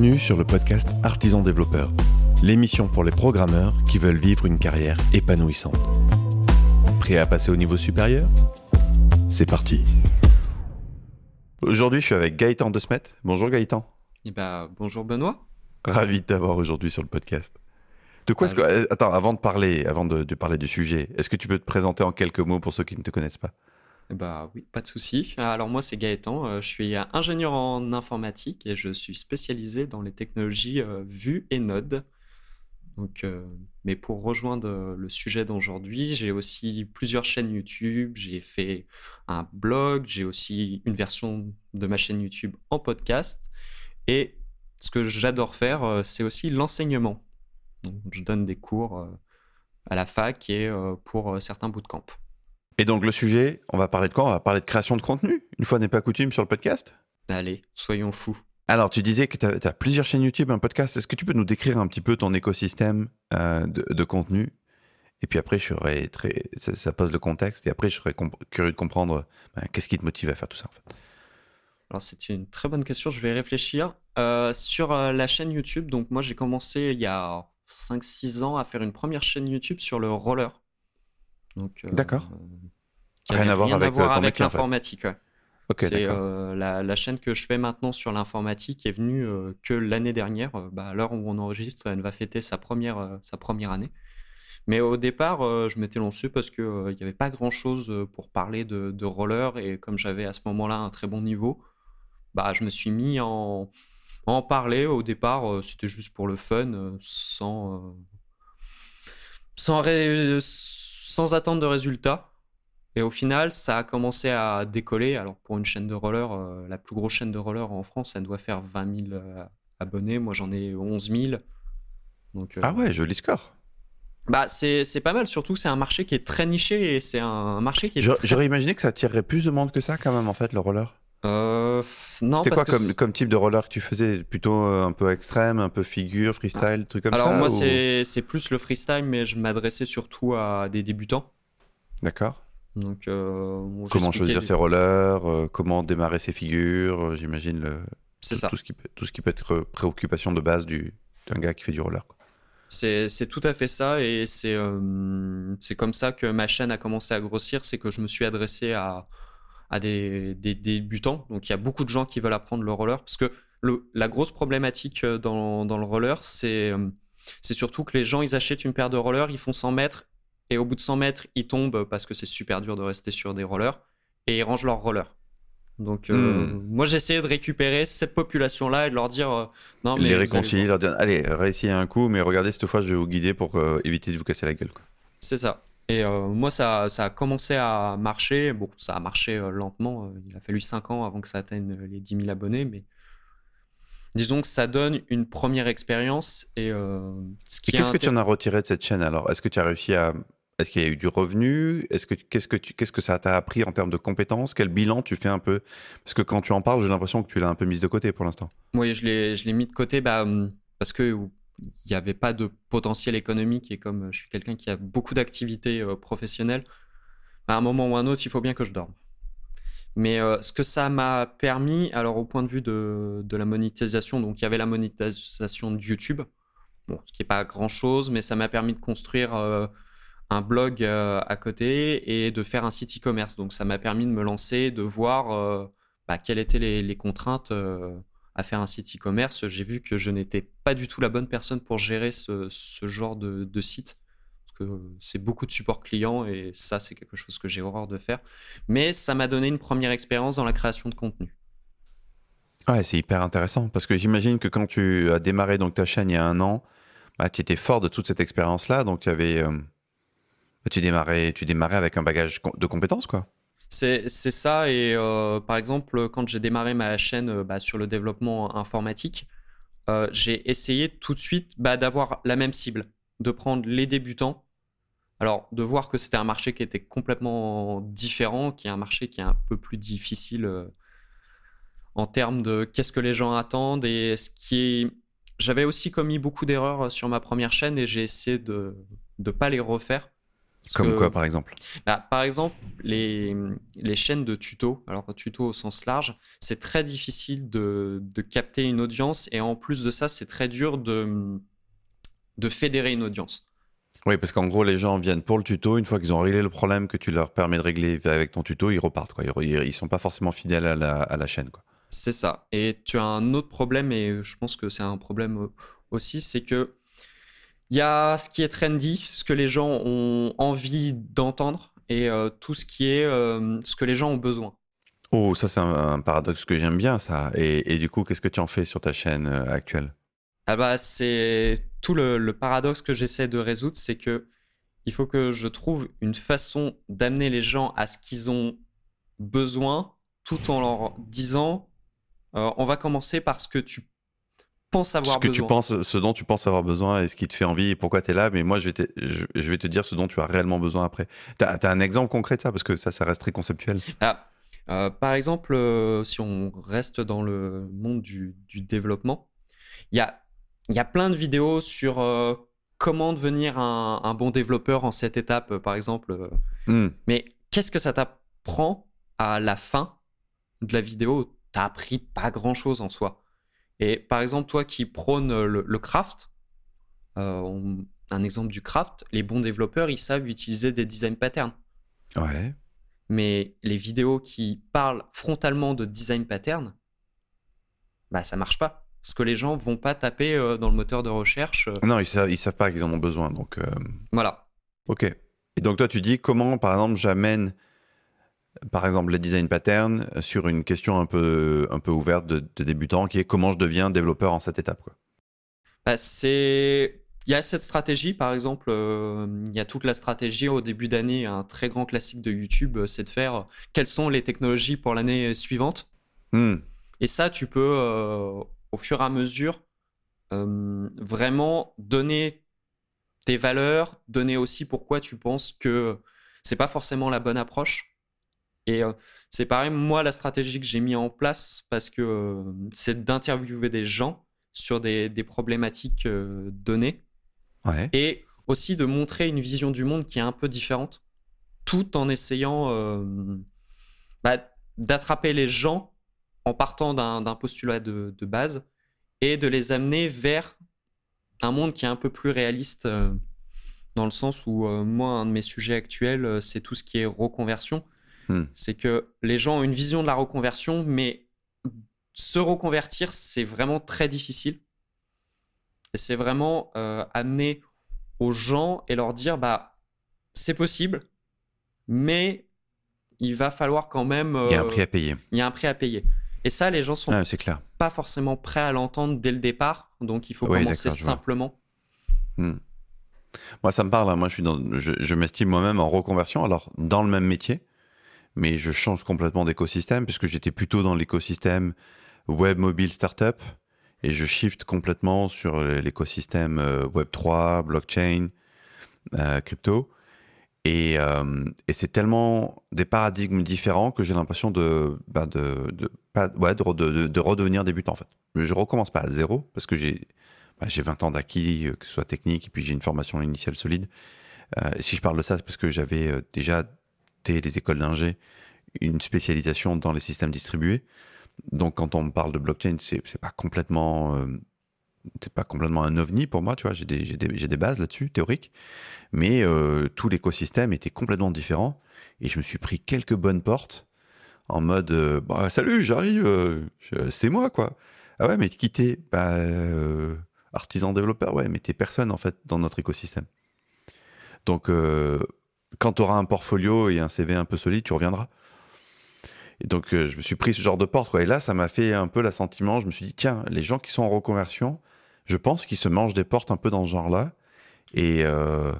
Bienvenue sur le podcast Artisan Développeur, l'émission pour les programmeurs qui veulent vivre une carrière épanouissante. Prêt à passer au niveau supérieur? C'est parti Aujourd'hui, je suis avec Gaëtan De Smet. Bonjour Gaëtan. Eh ben, bonjour Benoît. Ravi de t'avoir aujourd'hui sur le podcast. De quoi est-ce que... Attends, avant de parler, avant de, de parler du sujet, est-ce que tu peux te présenter en quelques mots pour ceux qui ne te connaissent pas? Eh ben, oui, pas de souci. Alors moi, c'est Gaëtan. euh, Je suis ingénieur en informatique et je suis spécialisé dans les technologies euh, Vue et Node. Euh, mais pour rejoindre le sujet d'aujourd'hui, j'ai aussi plusieurs chaînes YouTube. J'ai fait un blog. J'ai aussi une version de ma chaîne YouTube en podcast. Et ce que j'adore faire, c'est aussi l'enseignement. Je donne des cours à la fac et pour certains bootcamps. Et donc le sujet, on va parler de quoi? On va parler de création de contenu, une fois n'est pas coutume sur le podcast? Allez, soyons fous. Alors, tu disais que tu as, plusieurs chaînes YouTube, un podcast. Est-ce que tu peux nous décrire un petit peu ton écosystème euh, de, de contenu? Et puis après, je serais très, ça, ça pose le contexte. Et après, je serais curieux de comprendre ben, qu'est-ce qui te motive à faire tout ça. En fait? Alors c'est une très bonne question, je vais réfléchir. Euh, sur euh, la chaîne YouTube, donc moi j'ai commencé il y a 5-6 ans à faire une première chaîne YouTube sur le roller. Donc, euh, D'accord. Rien à voir avec, euh, en fait. l'informatique. ouais. C'est euh, la, la chaîne que je fais maintenant sur l'informatique est venue euh, que l'année dernière. Euh, bah, à l'heure où on enregistre, elle va fêter sa première, euh, sa première année. Mais au départ, euh, je m'étais lancé parce qu'il n'y avait pas grand-chose euh, pour parler de, de roller. Et comme j'avais à ce moment-là un très bon niveau, bah, je me suis mis en, à en parler. Au départ, euh, c'était juste pour le fun, euh, sans, euh, sans, ré- sans attendre de résultats. Et au final, ça a commencé à décoller. Alors, pour une chaîne de roller, euh, la plus grosse chaîne de roller en France, elle doit faire 20 000 euh, abonnés. Moi, j'en ai 11 000. Donc, euh, Ah ouais, joli score. bah, c'est pas mal. Surtout, c'est un marché qui est très niché et c'est un marché qui est. J'a- très- J'aurais imaginé que ça attirerait plus de monde que ça, quand même, en fait, le roller. Euh, non, C'était quoi que comme, type de roller que tu faisais? Plutôt euh, un peu extrême, un peu figure, freestyle, truc comme Alors, ça moi, ou- c'est plus le freestyle, mais je m'adressais surtout à des débutants. D'accord. Donc, euh, bon, Comment choisir ses rollers Comment démarrer ses figures J'imagine le, C'est tout, ça. tout ce qui peut, tout ce qui peut être préoccupation de base du d'un gars qui fait du roller. C'est tout à fait ça et c'est comme ça que ma chaîne a commencé à grossir, c'est que je me suis adressé à, à des, des débutants. Donc il y a beaucoup de gens qui veulent apprendre le roller parce que le, la grosse problématique euh, dans, dans le roller, c'est euh, c'est surtout que les gens, ils achètent une paire de rollers, ils font 100 mètres et au bout de 100 mètres, ils tombent parce que c'est super dur de rester sur des rollers et ils rangent leurs rollers. Donc euh, Hmm. moi, j'ai essayé de récupérer cette population-là et de leur dire euh, non mais les allez réconcilier, voir. leur dire allez, réessayez un coup, mais regardez, cette fois, je vais vous guider pour euh, éviter de vous casser la gueule. C'est ça. Et euh, moi, ça, ça a commencé à marcher. Bon, ça a marché euh, lentement. euh, Il a fallu 5 ans avant que ça atteigne les 10 000 abonnés. Mais disons que ça donne une première expérience. Et ce qui qu'est-ce que tu en as retiré de cette chaîne alors? Est-ce que tu as réussi à. Est-ce qu'il y a eu du revenu? Est-ce que qu'est-ce que tu qu'est-ce que ça t'a appris en termes de compétences? Quel bilan tu fais un peu? Parce que quand tu en parles, j'ai l'impression que tu l'as un peu mise de côté pour l'instant. Oui, je l'ai, je l'ai mis de côté bah, hum, parce que il n'y avait pas de potentiel économique. Et comme euh, je suis quelqu'un qui a beaucoup d'activités euh, professionnelles, à un moment ou un autre, il faut bien que je dorme. Mais euh, ce que ça m'a permis, alors au point de vue de, de la monétisation, donc il y avait la monétisation de YouTube, bon, ce qui n'est pas grand-chose, mais ça m'a permis de construire un blog à côté et de faire un site e-commerce. Donc ça m'a permis de me lancer, de voir bah, quelles étaient les, contraintes à faire un site e-commerce. J'ai vu que je n'étais pas du tout la bonne personne pour gérer ce, ce genre de, de site. Parce que c'est beaucoup de support client et ça, c'est quelque chose que j'ai horreur de faire. Mais ça m'a donné une première expérience dans la création de contenu. Ouais, c'est hyper intéressant parce que j'imagine que quand tu as démarré donc ta chaîne il y a un an, bah, tu étais fort de toute cette expérience-là, donc tu avais, euh, bah, tu démarrais, tu démarrais avec un bagage de compétences quoi. C'est ça. Et euh, par exemple, quand j'ai démarré ma chaîne euh, bah, sur le développement informatique, euh, j'ai essayé tout de suite bah, d'avoir la même cible, de prendre les débutants. Alors, de voir que c'était un marché qui était complètement différent, qui est un marché qui est un peu plus difficile en termes de qu'est-ce que les gens attendent et ce qui est. J'avais aussi commis beaucoup d'erreurs sur ma première chaîne et j'ai essayé de ne pas les refaire. Comme quoi, par exemple bah, Par exemple, les, les chaînes de tutos, alors tuto au sens large, c'est très difficile de, de, capter une audience et en plus de ça, c'est très dur de, de fédérer une audience. Oui, parce qu'en gros, les gens viennent pour le tuto. Une fois qu'ils ont réglé le problème que tu leur permets de régler avec ton tuto, ils repartent. Quoi. Ils, ne sont pas forcément fidèles à la, à la chaîne. Quoi. C'est ça. Et tu as un autre problème, et je pense que c'est un problème aussi, c'est que il y a ce qui est trendy, ce que les gens ont envie d'entendre, et euh, tout ce qui est euh, ce que les gens ont besoin. Oh, ça c'est un, paradoxe que j'aime bien, ça. Et, et du coup, qu'est-ce que tu en fais sur ta chaîne euh, actuelle? Ah bah, c'est tout le, le paradoxe que j'essaie de résoudre, c'est que il faut que je trouve une façon d'amener les gens à ce qu'ils ont besoin, tout en leur disant, on va commencer par ce que tu penses avoir ce que besoin. Tu penses, ce dont tu penses avoir besoin et ce qui te fait envie et pourquoi tu es là. Mais moi, je vais, te, je, vais te dire ce dont tu as réellement besoin après. Tu as, un exemple concret de ça? Parce que ça, ça reste très conceptuel. Ah, euh, par exemple, euh, si on reste dans le monde du, du développement, il y a, y a plein de vidéos sur euh, comment devenir un, un, bon développeur en cette étape, par exemple. Hmm. Mais qu'est-ce que ça t'apprend à la fin de la vidéo? T'as appris pas grand-chose en soi. Et par exemple, toi qui prônes le, craft, euh, un exemple du craft, les bons développeurs, ils savent utiliser des design patterns. Ouais. Mais les vidéos qui parlent frontalement de design pattern, bah ça marche pas. Parce que les gens vont pas taper euh, dans le moteur de recherche. Euh. Non, ils savent, ils savent pas qu'ils en ont besoin. Donc, Voilà. Ok. Et donc toi, tu dis comment, par exemple, j'amène par exemple les design patterns sur une question un peu, un peu ouverte de, débutant qui est comment je deviens développeur en cette étape quoi. Bah, c'est il y a cette stratégie par exemple euh, il y a toute la stratégie au début d'année un très grand classique de YouTube euh, c'est de faire euh, quelles sont les technologies pour l'année suivante hmm. et ça tu peux au fur et à mesure vraiment donner tes valeurs donner aussi pourquoi tu penses que c'est pas forcément la bonne approche et euh, c'est pareil, moi, la stratégie que j'ai mis en place, parce que euh, c'est d'interviewer des gens sur des, problématiques euh, données. Et aussi de montrer une vision du monde qui est un peu différente, tout en essayant bah, d'attraper les gens en partant d'un postulat de, de, base et de les amener vers un monde qui est un peu plus réaliste, dans le sens où moi, un de mes sujets actuels, c'est tout ce qui est reconversion. Hmm. C'est que les gens ont une vision de la reconversion, mais se reconvertir, c'est vraiment très difficile. Et c'est vraiment euh, amener aux gens et leur dire, bah, c'est possible, mais il va falloir quand même. il y a un prix à payer. Il y a un prix à payer. Et ça, les gens sont ah, clair. pas forcément prêts à l'entendre dès le départ, donc il faut commencer simplement. Hmm. Moi, ça me parle. Hein. Moi, je suis dans, je m'estime moi-même en reconversion. Alors, dans le même métier, mais je change complètement d'écosystème puisque j'étais plutôt dans l'écosystème web mobile startup et je shift complètement sur l'écosystème euh, web 3, blockchain, euh, crypto. Et, euh, et c'est tellement des paradigmes différents que j'ai l'impression de, bah de, de, pas, ouais, de, de, redevenir débutant en fait. Je recommence pas à zéro parce que j'ai bah, j'ai 20 ans d'acquis, que ce soit technique, et puis j'ai une formation initiale solide. si je parle de ça, c'est parce que j'avais déjà les écoles d'ingé une spécialisation dans les systèmes distribués. Donc quand on parle de blockchain, c'est pas complètement euh, c'est pas complètement un ovni pour moi, tu vois, j'ai des, bases là-dessus, théoriques, mais euh, tout l'écosystème était complètement différent, et je me suis pris quelques bonnes portes, en mode, euh, bah, salut, j'arrive, c'est moi, quoi. Ah ouais, mais quitter, bah, artisan développeur, ouais, mais t'es personne, en fait, dans notre écosystème. Donc, quand tu auras un portfolio et un CV un peu solide, tu reviendras. Et donc, euh, je me suis pris ce genre de porte. Et là, ça m'a fait un peu l'assentiment. Je me suis dit, tiens, les gens qui sont en reconversion, je pense qu'ils se mangent des portes un peu dans ce genre-là. Et euh,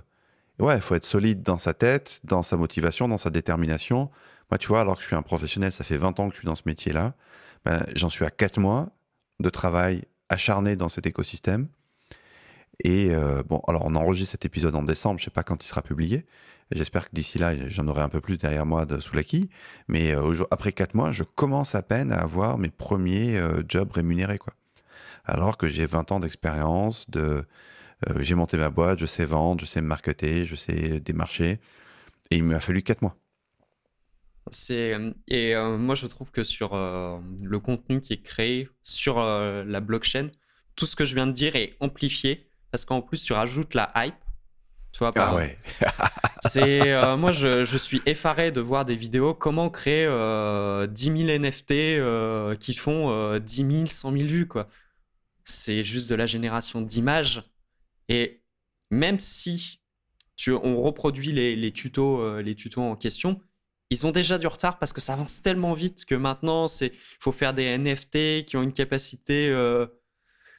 ouais, il faut être solide dans sa tête, dans sa motivation, dans sa détermination. Moi, tu vois, alors que je suis un professionnel, ça fait 20 ans que je suis dans ce métier-là. Ben, J'en suis à 4 mois de travail acharné dans cet écosystème. Et euh, bon, alors on enregistre cet épisode en décembre, je sais pas quand il sera publié, J'espère que d'ici là, j'en aurai un peu plus derrière moi de, sous la quille. Mais euh, après quatre mois, je commence à peine à avoir mes premiers euh, jobs rémunérés. Quoi. Alors que j'ai 20 ans d'expérience, de, j'ai monté ma boîte, je sais vendre, je sais me marketer, je sais démarcher. Et il m'a fallu 4 mois. C'est et moi je trouve que sur le contenu qui est créé sur la blockchain, tout ce que je viens de dire est amplifié parce qu'en plus tu rajoutes la hype. Tu vois, ah ouais. C'est moi je, suis effaré de voir des vidéos comment créer 10 000 NFT qui font 10 000, 100 000 vues quoi. C'est juste de la génération d'images et même si tu, on reproduit les, les tutos, les tutos en question, ils ont déjà du retard parce que ça avance tellement vite que maintenant, c'est faut faire des NFT qui ont une capacité, euh,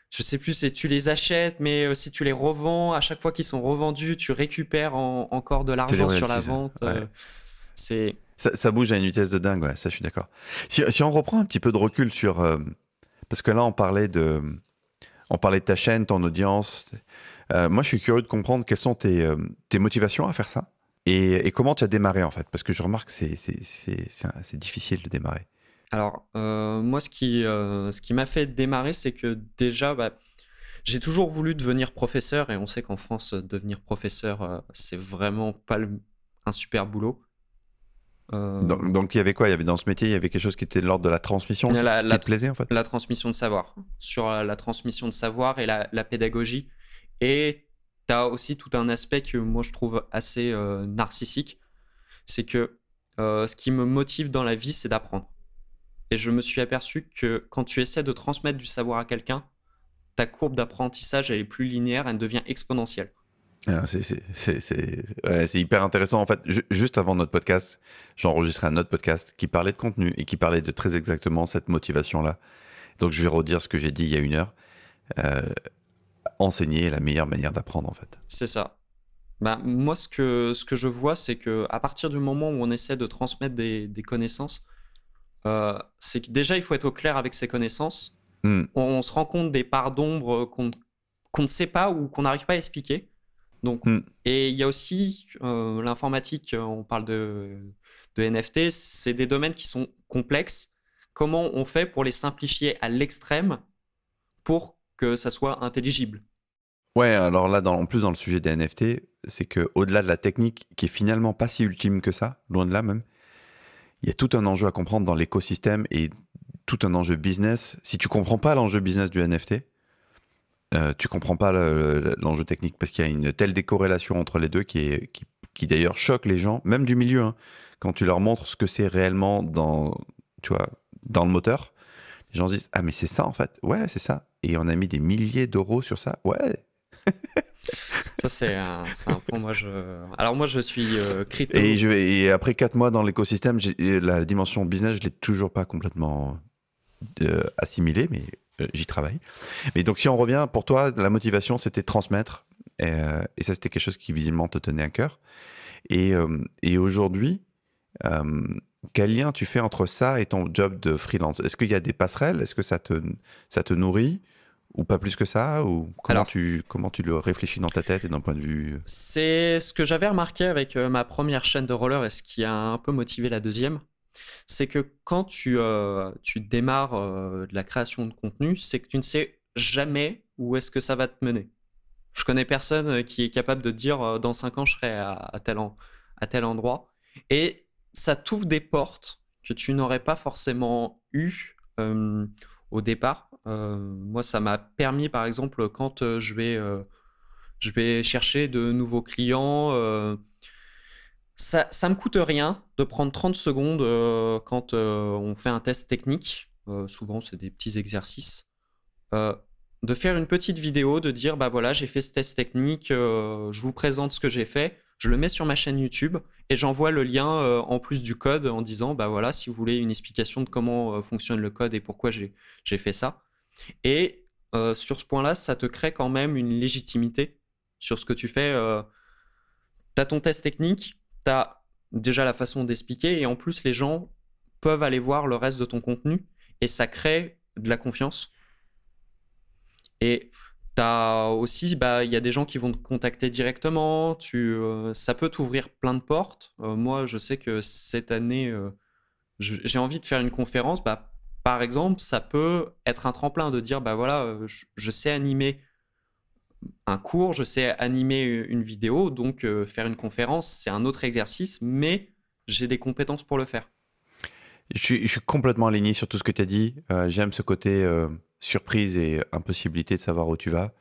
je sais plus, si tu les achètes, mais euh, si tu les revends, à chaque fois qu'ils sont revendus, tu récupères encore de l'argent sur la vente. Euh, c'est ça, bouge à une vitesse de dingue, ouais, ça je suis d'accord. Si, si, on reprend un petit peu de recul sur, parce que là on parlait de, on parlait de ta chaîne, ton audience. moi, je suis curieux de comprendre quelles sont tes, tes motivations à faire ça. Et, comment tu as démarré en fait Parce que je remarque que c'est difficile de démarrer. Alors, euh, moi, ce qui, euh, ce qui m'a fait démarrer, c'est que déjà, bah, j'ai toujours voulu devenir professeur et on sait qu'en France, devenir professeur, euh, c'est vraiment pas un super boulot. Donc, il y avait quoi? Il y avait dans ce métier, il y avait quelque chose qui était de l'ordre de la transmission la, qui, te plaisait en fait? La transmission de savoir. Sur la transmission de savoir et la, la pédagogie. Et tu as aussi tout un aspect que moi je trouve assez narcissique. C'est que ce qui me motive dans la vie, c'est d'apprendre. Et je me suis aperçu que quand tu essaies de transmettre du savoir à quelqu'un, ta courbe d'apprentissage, elle est plus linéaire, elle devient exponentielle. Ah, c'est hyper intéressant. En fait, juste avant notre podcast, j'ai enregistré un autre podcast qui parlait de contenu et qui parlait de très exactement cette motivation-là. Donc, je vais redire ce que j'ai dit il y a une heure. Euh, enseigner la meilleure manière d'apprendre en fait. C'est ça. Bah, moi, ce que, ce que je vois, c'est que à partir du moment où on essaie de transmettre des, des connaissances, c'est que déjà, il faut être au clair avec ses connaissances. Hmm. On, se rend compte des parts d'ombre qu'on ne sait pas ou qu'on n'arrive pas à expliquer. Donc, hmm. Et il y a aussi euh, l'informatique, on parle de, de NFT, c'est des domaines qui sont complexes. Comment on fait pour les simplifier à l'extrême pour que ça soit intelligible? Ouais, alors là, dans, en plus dans le sujet des NFT, c'est que au-delà de la technique, qui est finalement pas si ultime que ça, loin de là même, il y a tout un enjeu à comprendre dans l'écosystème et tout un enjeu business. Si tu comprends pas l'enjeu business du NFT, euh, tu comprends pas l'enjeu technique parce qu'il y a une telle décorrélation entre les deux qui, est, qui, d'ailleurs choque les gens, même du milieu, hein. quand tu leur montres ce que c'est réellement dans, tu vois, dans le moteur. Les gens se disent Ah, mais c'est ça en fait. Ouais, c'est ça. Et on a mis des milliers d'euros sur ça. Ouais, ça, c'est un, point. Moi, je... Alors, moi, je suis euh, crypto. Et, après 4 mois dans l'écosystème, la dimension business, je ne l'ai toujours pas complètement euh, assimilée, mais euh, j'y travaille. Mais donc, si on revient, pour toi, la motivation, c'était transmettre. Et, et ça, c'était quelque chose qui visiblement te tenait à cœur. Et, et aujourd'hui, quel lien tu fais entre ça et ton job de freelance? Est-ce qu'il y a des passerelles? Est-ce que ça te, ça te nourrit? Ou pas plus que ça Ou comment, tu, comment tu le réfléchis dans ta tête et d'un point de vue euh C'est ce que j'avais remarqué avec euh, ma première chaîne de roller et ce qui a un peu motivé la deuxième. C'est que quand tu, euh, tu démarres de la création de contenu, c'est que tu ne sais jamais où est-ce que ça va te mener. Je connais personne qui est capable de dire dans 5 ans je serai à, tel, à tel endroit. Et ça t'ouvre des portes que tu n'aurais pas forcément eu au départ moi, ça m'a permis, par exemple, quand euh, je vais, euh, je vais chercher de nouveaux clients, ça, ça me coûte rien de prendre 30 secondes quand on fait un test technique. souvent, c'est des petits exercices. de faire une petite vidéo, de dire, bah voilà, j'ai fait ce test technique, je vous présente ce que j'ai fait je le mets sur ma chaîne YouTube et j'envoie le lien en plus du code en disant bah voilà si vous voulez une explication de comment fonctionne le code et pourquoi j'ai fait ça et euh, sur ce point-là, ça te crée quand même une légitimité sur ce que tu fais. Euh, tu as ton test technique, tu as déjà la façon d'expliquer, et en plus, les gens peuvent aller voir le reste de ton contenu, et ça crée de la confiance. Et tu as aussi, bah, il y a des gens qui vont te contacter directement, euh, ça peut t'ouvrir plein de portes. moi, je sais que cette année, j'ai envie de faire une conférence, bah, par exemple, ça peut être un tremplin de dire, bah voilà, euh, je, sais animer un cours, je sais animer une vidéo, donc euh, faire une conférence, c'est un autre exercice, mais j'ai des compétences pour le faire. Je suis, complètement aligné sur tout ce que tu as dit. Euh, J'aime ce côté surprise et impossibilité de savoir où tu vas.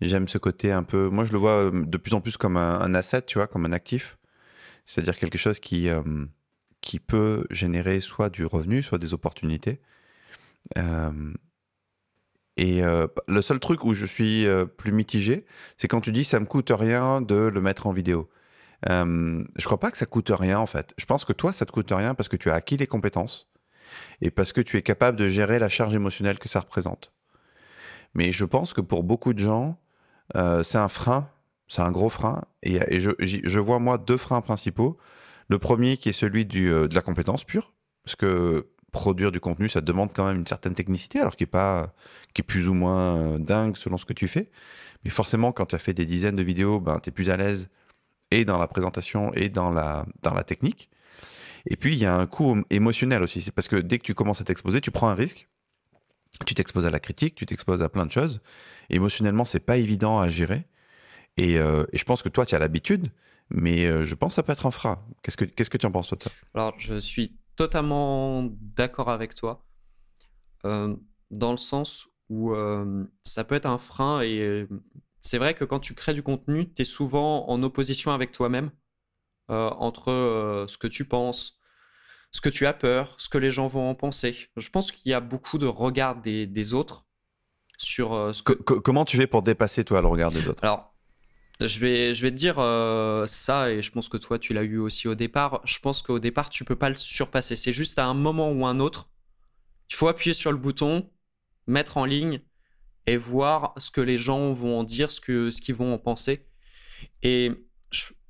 J'aime ce côté un peu. Moi, je le vois de plus en plus comme un, un asset, tu vois, comme un actif. C'est-à-dire quelque chose qui, qui peut générer soit du revenu, soit des opportunités. Euh, et euh, le seul truc où je suis euh, plus mitigé, c'est quand tu dis ça me coûte rien de le mettre en vidéo. Je crois pas que ça coûte rien en fait. Je pense que toi, ça te coûte rien parce que tu as acquis les compétences et parce que tu es capable de gérer la charge émotionnelle que ça représente. Mais je pense que pour beaucoup de gens, c'est un frein, c'est un gros frein. Et, je vois moi deux freins principaux. Le premier qui est celui euh, de la compétence pure, parce que produire du contenu, ça demande quand même une certaine technicité, alors qui est pas, plus ou moins euh, dingue selon ce que tu fais. Mais forcément, quand tu as fait des dizaines de vidéos, ben, tu es plus à l'aise et dans la présentation et dans la, technique. Et puis, il y a un coût émotionnel aussi. C'est parce que dès que tu commences à t'exposer, tu prends un risque. Tu t'exposes à la critique, tu t'exposes à plein de choses. Émotionnellement, c'est pas évident à gérer. Et, euh, et je pense que toi, tu as l'habitude, mais euh, je pense que ça peut être un frein. Qu'est-ce que qu'est-ce que tu en penses, toi, de ça? Alors, je suis totalement d'accord avec toi, euh, dans le sens où euh, ça peut être un frein et c'est vrai que quand tu crées du contenu, tu es souvent en opposition avec toi-même entre ce que tu penses, ce que tu as peur, ce que les gens vont en penser. Je pense qu'il y a beaucoup de regard des, des autres sur ce que... Co- co- Comment tu fais pour dépasser, toi, le regard des autres? Alors, je vais, te dire euh, ça, et je pense que toi, tu l'as eu aussi au départ. Je pense qu'au départ, tu peux pas le surpasser. C'est juste à un moment ou un autre, il faut appuyer sur le bouton, mettre en ligne et voir ce que les gens vont en dire, ce que, ce qu'ils vont en penser. Et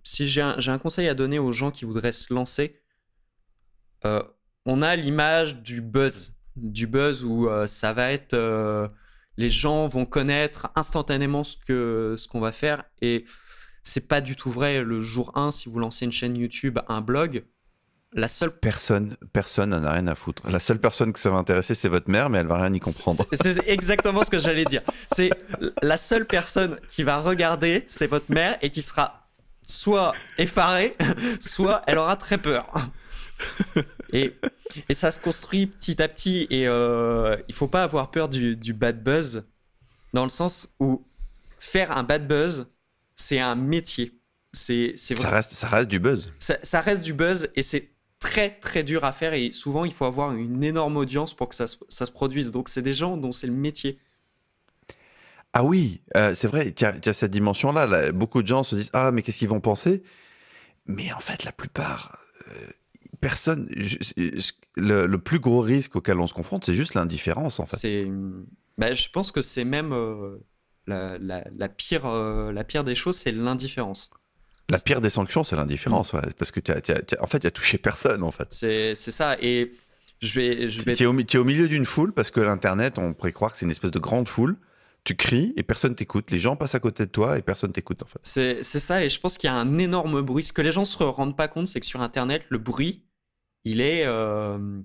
si j'ai un, conseil à donner aux gens qui voudraient se lancer, euh, on a l'image du buzz, du buzz où euh, ça va être les gens vont connaître instantanément ce que ce qu'on va faire et c'est pas du tout vrai le jour 1 si vous lancez une chaîne YouTube, un blog, la seule Personne, personne n'en a rien à foutre. La seule personne que ça va intéresser, c'est votre mère, mais elle va rien y comprendre. C'est c'est exactement ce que j'allais dire. C'est la seule personne qui va regarder, c'est votre mère et qui sera soit effarée, soit elle aura très peur. Et, et ça se construit petit à petit et euh, il faut pas avoir peur du, du bad buzz dans le sens où faire un bad buzz, c'est un métier. C'est c'est Ça reste, ça reste du buzz. ça, ça reste du buzz et c'est très très dur à faire et souvent il faut avoir une énorme audience pour que ça se, ça se produise. Donc c'est des gens dont c'est le métier. Ah oui, euh, c'est vrai, il y, a il y a cette dimension-là. là. Beaucoup de gens se disent Ah, mais qu'est-ce qu'ils vont penser? Mais en fait, la plupart, euh, personne. je- je- le, le plus gros risque auquel on se confronte, c'est juste l'indifférence, en fait. Bah, je pense que c'est même euh, la, la- la pire, euh, la pire des choses, c'est l'indifférence. La pire des sanctions, c'est l'indifférence, ouais, parce que, t'as- en fait, il y a touché personne, en fait. C'est, ça. Et je vais, je vais Tu es, au milieu d'une foule, parce que l'Internet, on pourrait croire que c'est une espèce de grande foule. Tu cries et personne t'écoute. Les gens passent à côté de toi et personne t'écoute, en fait. C'est c'est ça, et je pense qu'il y a un énorme bruit. Ce que les gens se rendent pas compte, c'est que sur Internet, le bruit, il est, euh,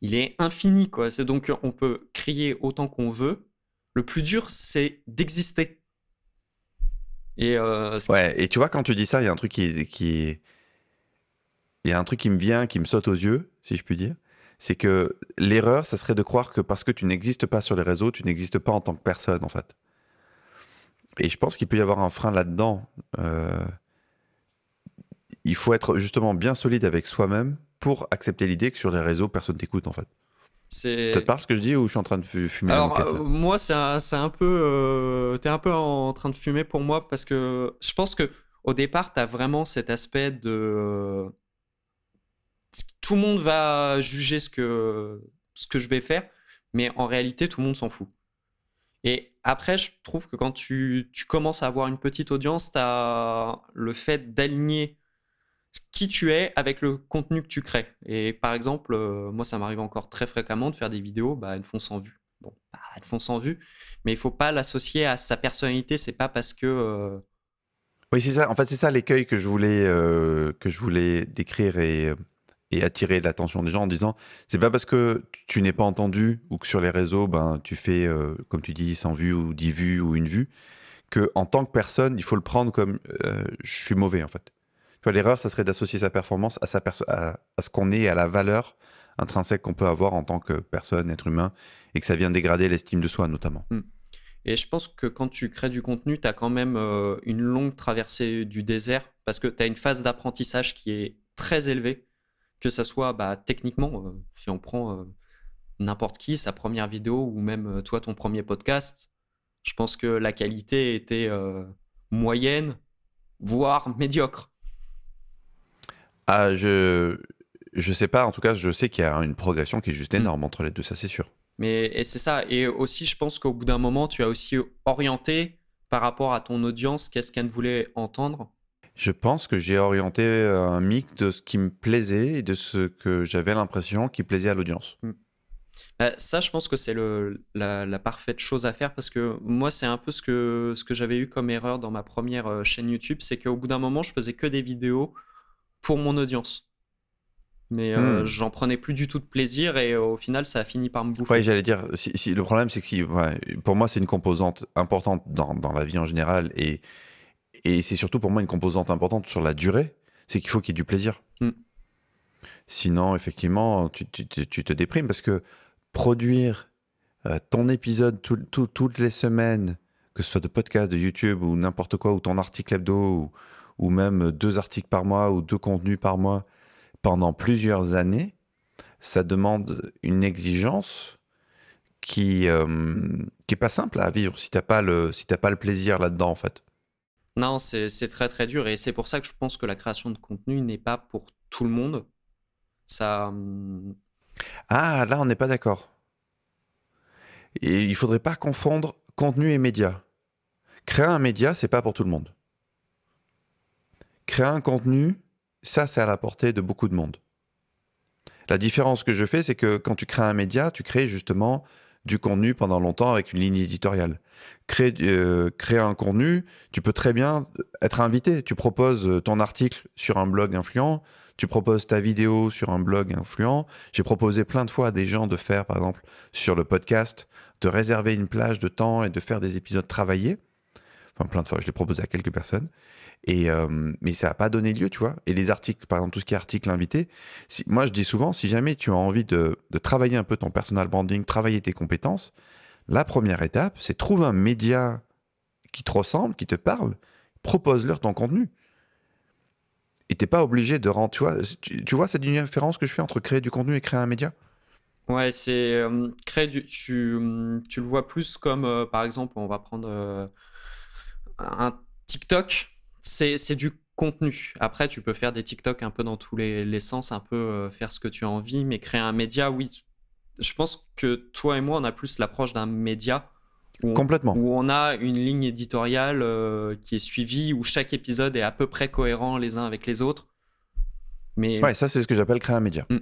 il est infini, quoi. C'est donc on peut crier autant qu'on veut. Le plus dur, c'est d'exister. Et euh, Ouais, et tu vois, quand tu dis ça, il y a un truc qui, qui il y a un truc qui me vient, qui me saute aux yeux, si je puis dire. C'est que l'erreur, ça serait de croire que parce que tu n'existes pas sur les réseaux, tu n'existes pas en tant que personne, en fait. Et je pense qu'il peut y avoir un frein là-dedans. Euh, il faut être justement bien solide avec soi-même pour accepter l'idée que sur les réseaux, personne t'écoute, en fait. c'est. Ça te parle ce que je dis ou je suis en train de fu- fumer Alors, euh, moi, c'est un, c'est un peu. euh, T'es un peu en train de fumer pour moi parce que je pense que au départ, t'as vraiment cet aspect de. euh, Tout le monde va juger ce que, ce que je vais faire, mais en réalité, tout le monde s'en fout. Et après, je trouve que quand tu, tu commences à avoir une petite audience, t'as le fait d'aligner qui tu es avec le contenu que tu crées. Et par exemple, euh, moi, ça m'arrive encore très fréquemment de faire des vidéos, bah, elles font 100 vues. Bon, elles font 100 vues, mais il faut pas l'associer à sa personnalité. C'est pas parce que. euh, Oui, c'est ça. En fait, c'est ça l'écueil que je voulais euh, que je voulais décrire et, attirer l'attention des gens en disant c'est pas parce que tu n'es pas entendu ou que sur les réseaux ben tu fais comme tu dis 100 vues ou 10 vues ou une vue que en tant que personne, il faut le prendre comme je suis mauvais en fait. L'erreur, ça serait d'associer sa performance à, sa à, ce qu'on est, à la valeur intrinsèque qu'on peut avoir en tant que personne, être humain, et que ça vient dégrader l'estime de soi notamment. Hmm. Et je pense que quand tu crées du contenu, tu as quand même euh, une longue traversée du désert, parce que tu as une phase d'apprentissage qui est très élevée, que ça soit bah, techniquement, euh, si on prend n'importe qui, sa première vidéo, ou même toi, ton premier podcast, je pense que la qualité était moyenne, voire médiocre. Ah, je je sais pas. En tout cas, je sais qu'il y a une progression qui est juste hmm. énorme entre les deux. Ça, c'est sûr. Mais et c'est ça. Et aussi, je pense qu'au bout d'un moment, tu as aussi orienté par rapport à ton audience, qu'est-ce qu'elle voulait entendre. Je pense que j'ai orienté un mix de ce qui me plaisait et de ce que j'avais l'impression qui plaisait à l'audience. Hmm. Bah, ça, je pense que c'est la, la, parfaite chose à faire parce que moi, c'est un peu ce que, ce que j'avais eu comme erreur dans ma première euh, chaîne YouTube, c'est qu'au bout d'un moment, je faisais que des vidéos pour mon audience. Mais euh, hmm. j'en prenais plus du tout de plaisir et au final, ça a fini par me bouffer. Oui, j'allais dire, si, le problème, c'est que pour moi, c'est une composante importante dans, dans, la vie en général et, et c'est surtout pour moi une composante importante sur la durée, c'est qu'il faut qu'il y ait du plaisir. Hmm. Sinon, effectivement, tu, tu, tu, te déprimes parce que produire euh, ton épisode toutes les semaines, que ce soit de podcast, de YouTube ou n'importe quoi, ou ton article hebdo, ou, ou même deux articles par mois ou deux contenus par mois pendant plusieurs années, ça demande une exigence qui euh, qui est pas simple à vivre si t'as pas le si pas le plaisir là-dedans en fait. Non, c'est très très dur et c'est pour ça que je pense que la création de contenu n'est pas pour tout le monde. Ça. Hum, ah là, on n'est pas d'accord. Et il faudrait pas confondre contenu et média. Créer un média, c'est pas pour tout le monde. Créer un contenu, ça, c'est à la portée de beaucoup de monde. La différence que je fais, c'est que quand tu crées un média, tu crées justement du contenu pendant longtemps avec une ligne éditoriale. Créer, euh, créer un contenu, tu peux très bien être invité. Tu proposes ton article sur un blog influent, tu proposes ta vidéo sur un blog influent. J'ai proposé plein de fois à des gens de faire, par exemple, sur le podcast, de réserver une plage de temps et de faire des épisodes travaillés. Plein de fois, je l'ai proposé à quelques personnes. Et euh, mais ça n'a pas donné lieu, tu vois. Et les articles, par exemple, tout ce qui est article invité, moi je dis souvent, si jamais tu as envie de, travailler un peu ton personal branding, travailler tes compétences, la première étape, c'est trouver un média qui te ressemble, qui te parle, propose-leur ton contenu. Et t'es pas obligé de rendre, tu vois, tu, vois cette différence que je fais entre créer du contenu et créer un média? Ouais, c'est euh, créer du, tu, tu, le vois plus comme, euh, par exemple, on va prendre un TikTok c'est du contenu. Après, tu peux faire des TikTok un peu dans tous les, sens, un peu euh, faire ce que tu as envie, mais créer un média, oui. Je pense que toi et moi, on a plus l'approche d'un média. Où Complètement. où on a une ligne éditoriale euh, qui est suivie, où chaque épisode est à peu près cohérent les uns avec les autres. Mais... Ouais, ça, c'est ce que j'appelle créer un média. Mm.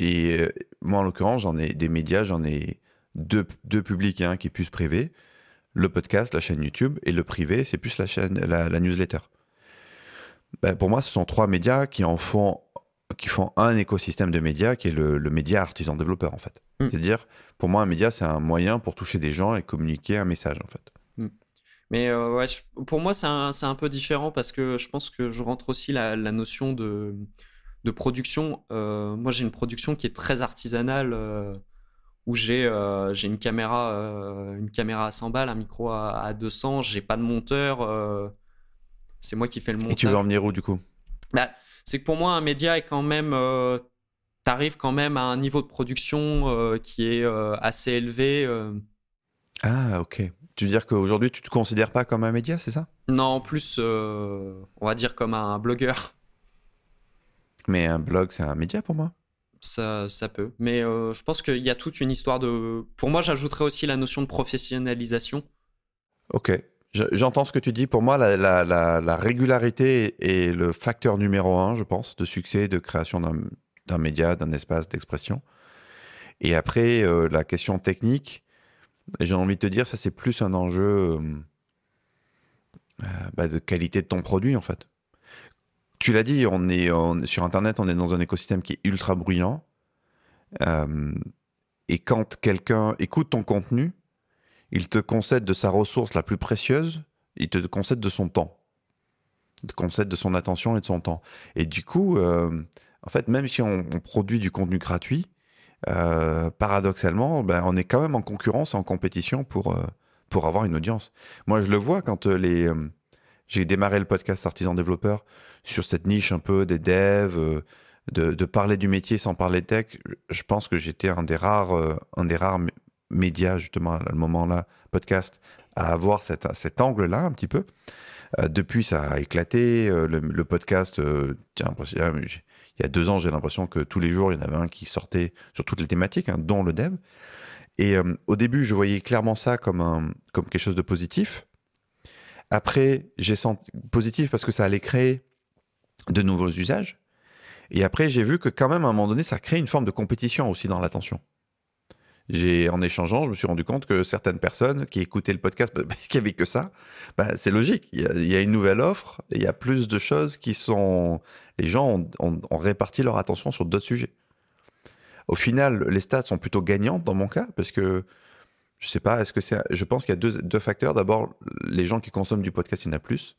Euh, moi, en l'occurrence, j'en ai des médias, j'en ai deux, deux publics, un qui est plus privé le podcast, la chaîne YouTube, et le privé, c'est plus la chaîne, la, newsletter. Ben, pour moi, ce sont trois médias qui en font, qui font un écosystème de médias qui est le, média artisan développeur en fait. Hmm. C'est-à-dire, pour moi, un média, c'est un moyen pour toucher des gens et communiquer un message en fait. Hmm. Mais euh, ouais, pour moi, c'est un, un, peu différent parce que je pense que je rentre aussi la, la notion de, de production. Euh, moi, j'ai une production qui est très artisanale. Euh, où j'ai euh, une caméra euh, une caméra à 100 balles, un micro à, à 200, j'ai pas de monteur, euh, c'est moi qui fais le montage. Et tu veux en venir où du coup? Bah, c'est que pour moi un média est quand même t'arrives quand même à un niveau de production qui est assez élevé. Ah ok. Tu veux dire qu'aujourd'hui tu te considères pas comme un média, c'est ça? Non, en plus on va dire comme un blogueur. Mais un blog c'est un média pour moi ça, ça peut. Mais euh, je pense qu'il y a toute une histoire de. Pour moi, j'ajouterais aussi la notion de professionnalisation. Ok. J'entends ce que tu dis. Pour moi, la, la, la, régularité est le facteur numéro un, je pense, de succès, de création d'un média, d'un espace d'expression. Et après, euh, la question technique, j'ai envie de te dire, ça c'est plus un enjeu euh, bah, de qualité de ton produit, en fait tu l'as dit, on est sur Internet, on est dans un écosystème qui est ultra bruyant. Euh, et quand quelqu'un écoute ton contenu, il te concède de sa ressource la plus précieuse, il te concède de son temps. Il te concède de son attention et de son temps. Et du coup, euh, en fait, même si on, produit du contenu gratuit, euh, paradoxalement, ben, on est quand même en concurrence, en compétition pour, pour avoir une audience. Moi, je le vois quand les, j'ai démarré le podcast Artisan Développeur sur cette niche un peu des devs, de, parler du métier sans parler tech. Je pense que j'étais un des rares, un des rares médias, justement, à ce moment-là, podcast, à avoir cet angle-là un petit peu. Euh, depuis, ça a éclaté. Euh, le, podcast, euh, tiens, il y a deux ans, j'ai l'impression que tous les jours, il y en avait un qui sortait sur toutes les thématiques, hein, dont le dev. Et au début, je voyais clairement ça comme, un, comme quelque chose de positif. Après, j'ai senti positif parce que ça allait créer de nouveaux usages. Et après, j'ai vu que quand même, à un moment donné, ça crée une forme de compétition aussi dans l'attention j'ai en échangeant, je me suis rendu compte que certaines personnes qui écoutaient le podcast bah, parce qu'il n'y avait que ça, bah, c'est logique. Il y, a, une nouvelle offre, il y a plus de choses qui sont. Les gens ont, réparti leur attention sur d'autres sujets. Au final, les stats sont plutôt gagnantes dans mon cas parce que je sais pas, est-ce que c'est. Je pense qu'il y a deux, deux facteurs. D'abord, les gens qui consomment du podcast, il y en a plus.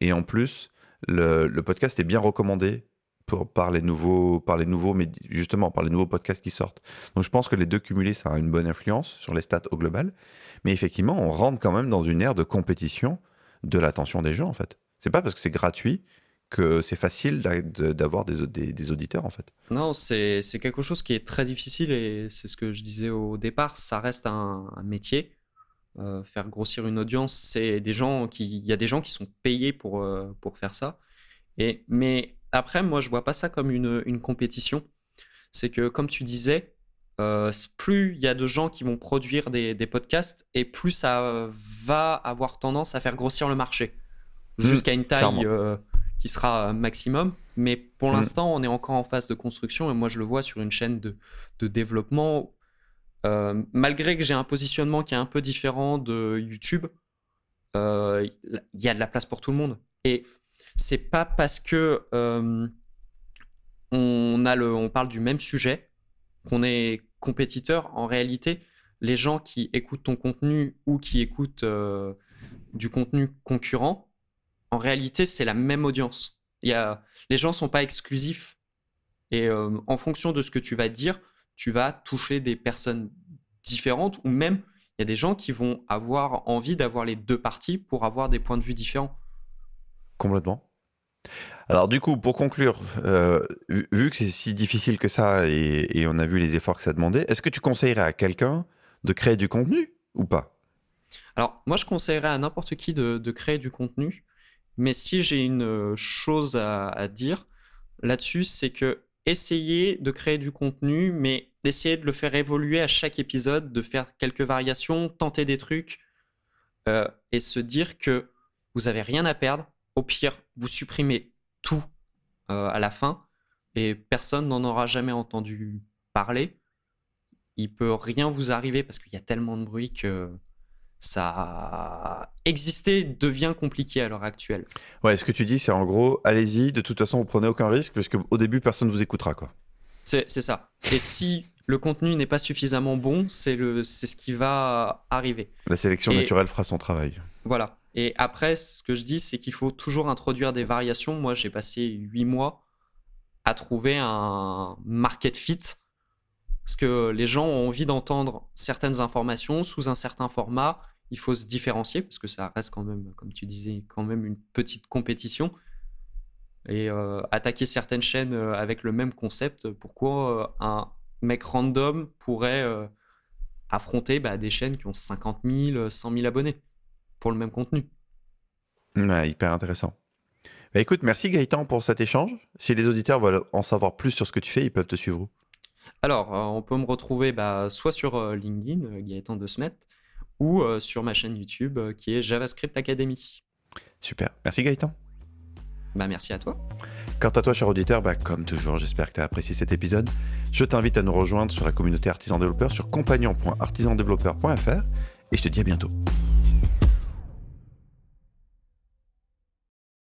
Et en plus, le, le podcast est bien recommandé pour, par les nouveaux, par les nouveaux, mais justement par les nouveaux podcasts qui sortent. Donc je pense que les deux cumulés, ça a une bonne influence sur les stats au global. Mais effectivement, on rentre quand même dans une ère de compétition de l'attention des gens en fait. C'est pas parce que c'est gratuit que c'est facile d'avoir des, des, auditeurs en fait. Non, c'est quelque chose qui est très difficile et c'est ce que je disais au départ, ça reste un, métier. Euh, faire grossir une audience, c'est des gens qui, il y a des gens qui sont payés pour, euh, pour faire ça. Et, mais après, moi, je vois pas ça comme une, compétition. C'est que, comme tu disais, euh, plus il y a de gens qui vont produire des, podcasts et plus ça va avoir tendance à faire grossir le marché mmh, jusqu'à une taille euh, qui sera maximum. Mais pour mmh. l'instant, on est encore en phase de construction et moi je le vois sur une chaîne de, développement. Euh, malgré que j'ai un positionnement qui est un peu différent de YouTube, il y a de la place pour tout le monde. Et c'est pas parce que euh, on, a le, on parle du même sujet qu'on est compétiteur. En réalité, les gens qui écoutent ton contenu ou qui écoutent euh, du contenu concurrent, en réalité, c'est la même audience. Il y a, les gens sont pas exclusifs. Et euh, en fonction de ce que tu vas dire, tu vas toucher des personnes différentes ou même il y a des gens qui vont avoir envie d'avoir les deux parties pour avoir des points de vue différents. Complètement. Alors du coup, pour conclure, euh, vu que c'est si difficile que ça et, on a vu les efforts que ça demandait, est-ce que tu conseillerais à quelqu'un de créer du contenu ou pas? Alors moi, je conseillerais à n'importe qui de, créer du contenu, mais si j'ai une chose à, dire là-dessus, c'est que essayer de créer du contenu, mais d'essayer de le faire évoluer à chaque épisode, de faire quelques variations, tenter des trucs, euh, et se dire que vous avez rien à perdre au pire, vous supprimez tout euh, à la fin et personne n'en aura jamais entendu parler. Il peut rien vous arriver parce qu'il y a tellement de bruit que ça exister devient compliqué à l'heure actuelle. Ouais, ce que tu dis, c'est en gros, allez-y, de toute façon, vous prenez aucun risque parce qu'au début, personne ne vous écoutera. quoi. C'est ça. Et si le contenu n'est pas suffisamment bon, c'est ce qui va arriver. La sélection naturelle fera son travail. Voilà. Et après, ce que je dis, c'est qu'il faut toujours introduire des variations. Moi, j'ai passé huit mois à trouver un market fit. Parce que les gens ont envie d'entendre certaines informations sous un certain format. Il faut se différencier parce que ça reste quand même, comme tu disais, quand même une petite compétition. Et euh, attaquer certaines chaînes euh, avec le même concept, pourquoi euh, un mec random pourrait affronter bah, des chaînes qui ont 50 000, 100 000 abonnés pour le même contenu? hyper intéressant. Bah, écoute, merci Gaëtan pour cet échange. Si les auditeurs veulent en savoir plus sur ce que tu fais, ils peuvent te suivre Alors, on peut me retrouver bah, soit sur LinkedIn, Gaëtan De Smet, ou sur ma chaîne YouTube qui est JavaScript Academy. Super. Merci Gaëtan. Bah, merci à toi. Quant à toi, cher auditeur, bah, comme toujours, j'espère que tu as apprécié cet épisode. Je t'invite à nous rejoindre sur la communauté Artisan Développeur sur compagnon.artisandéveloppeur.fr et je te dis à bientôt.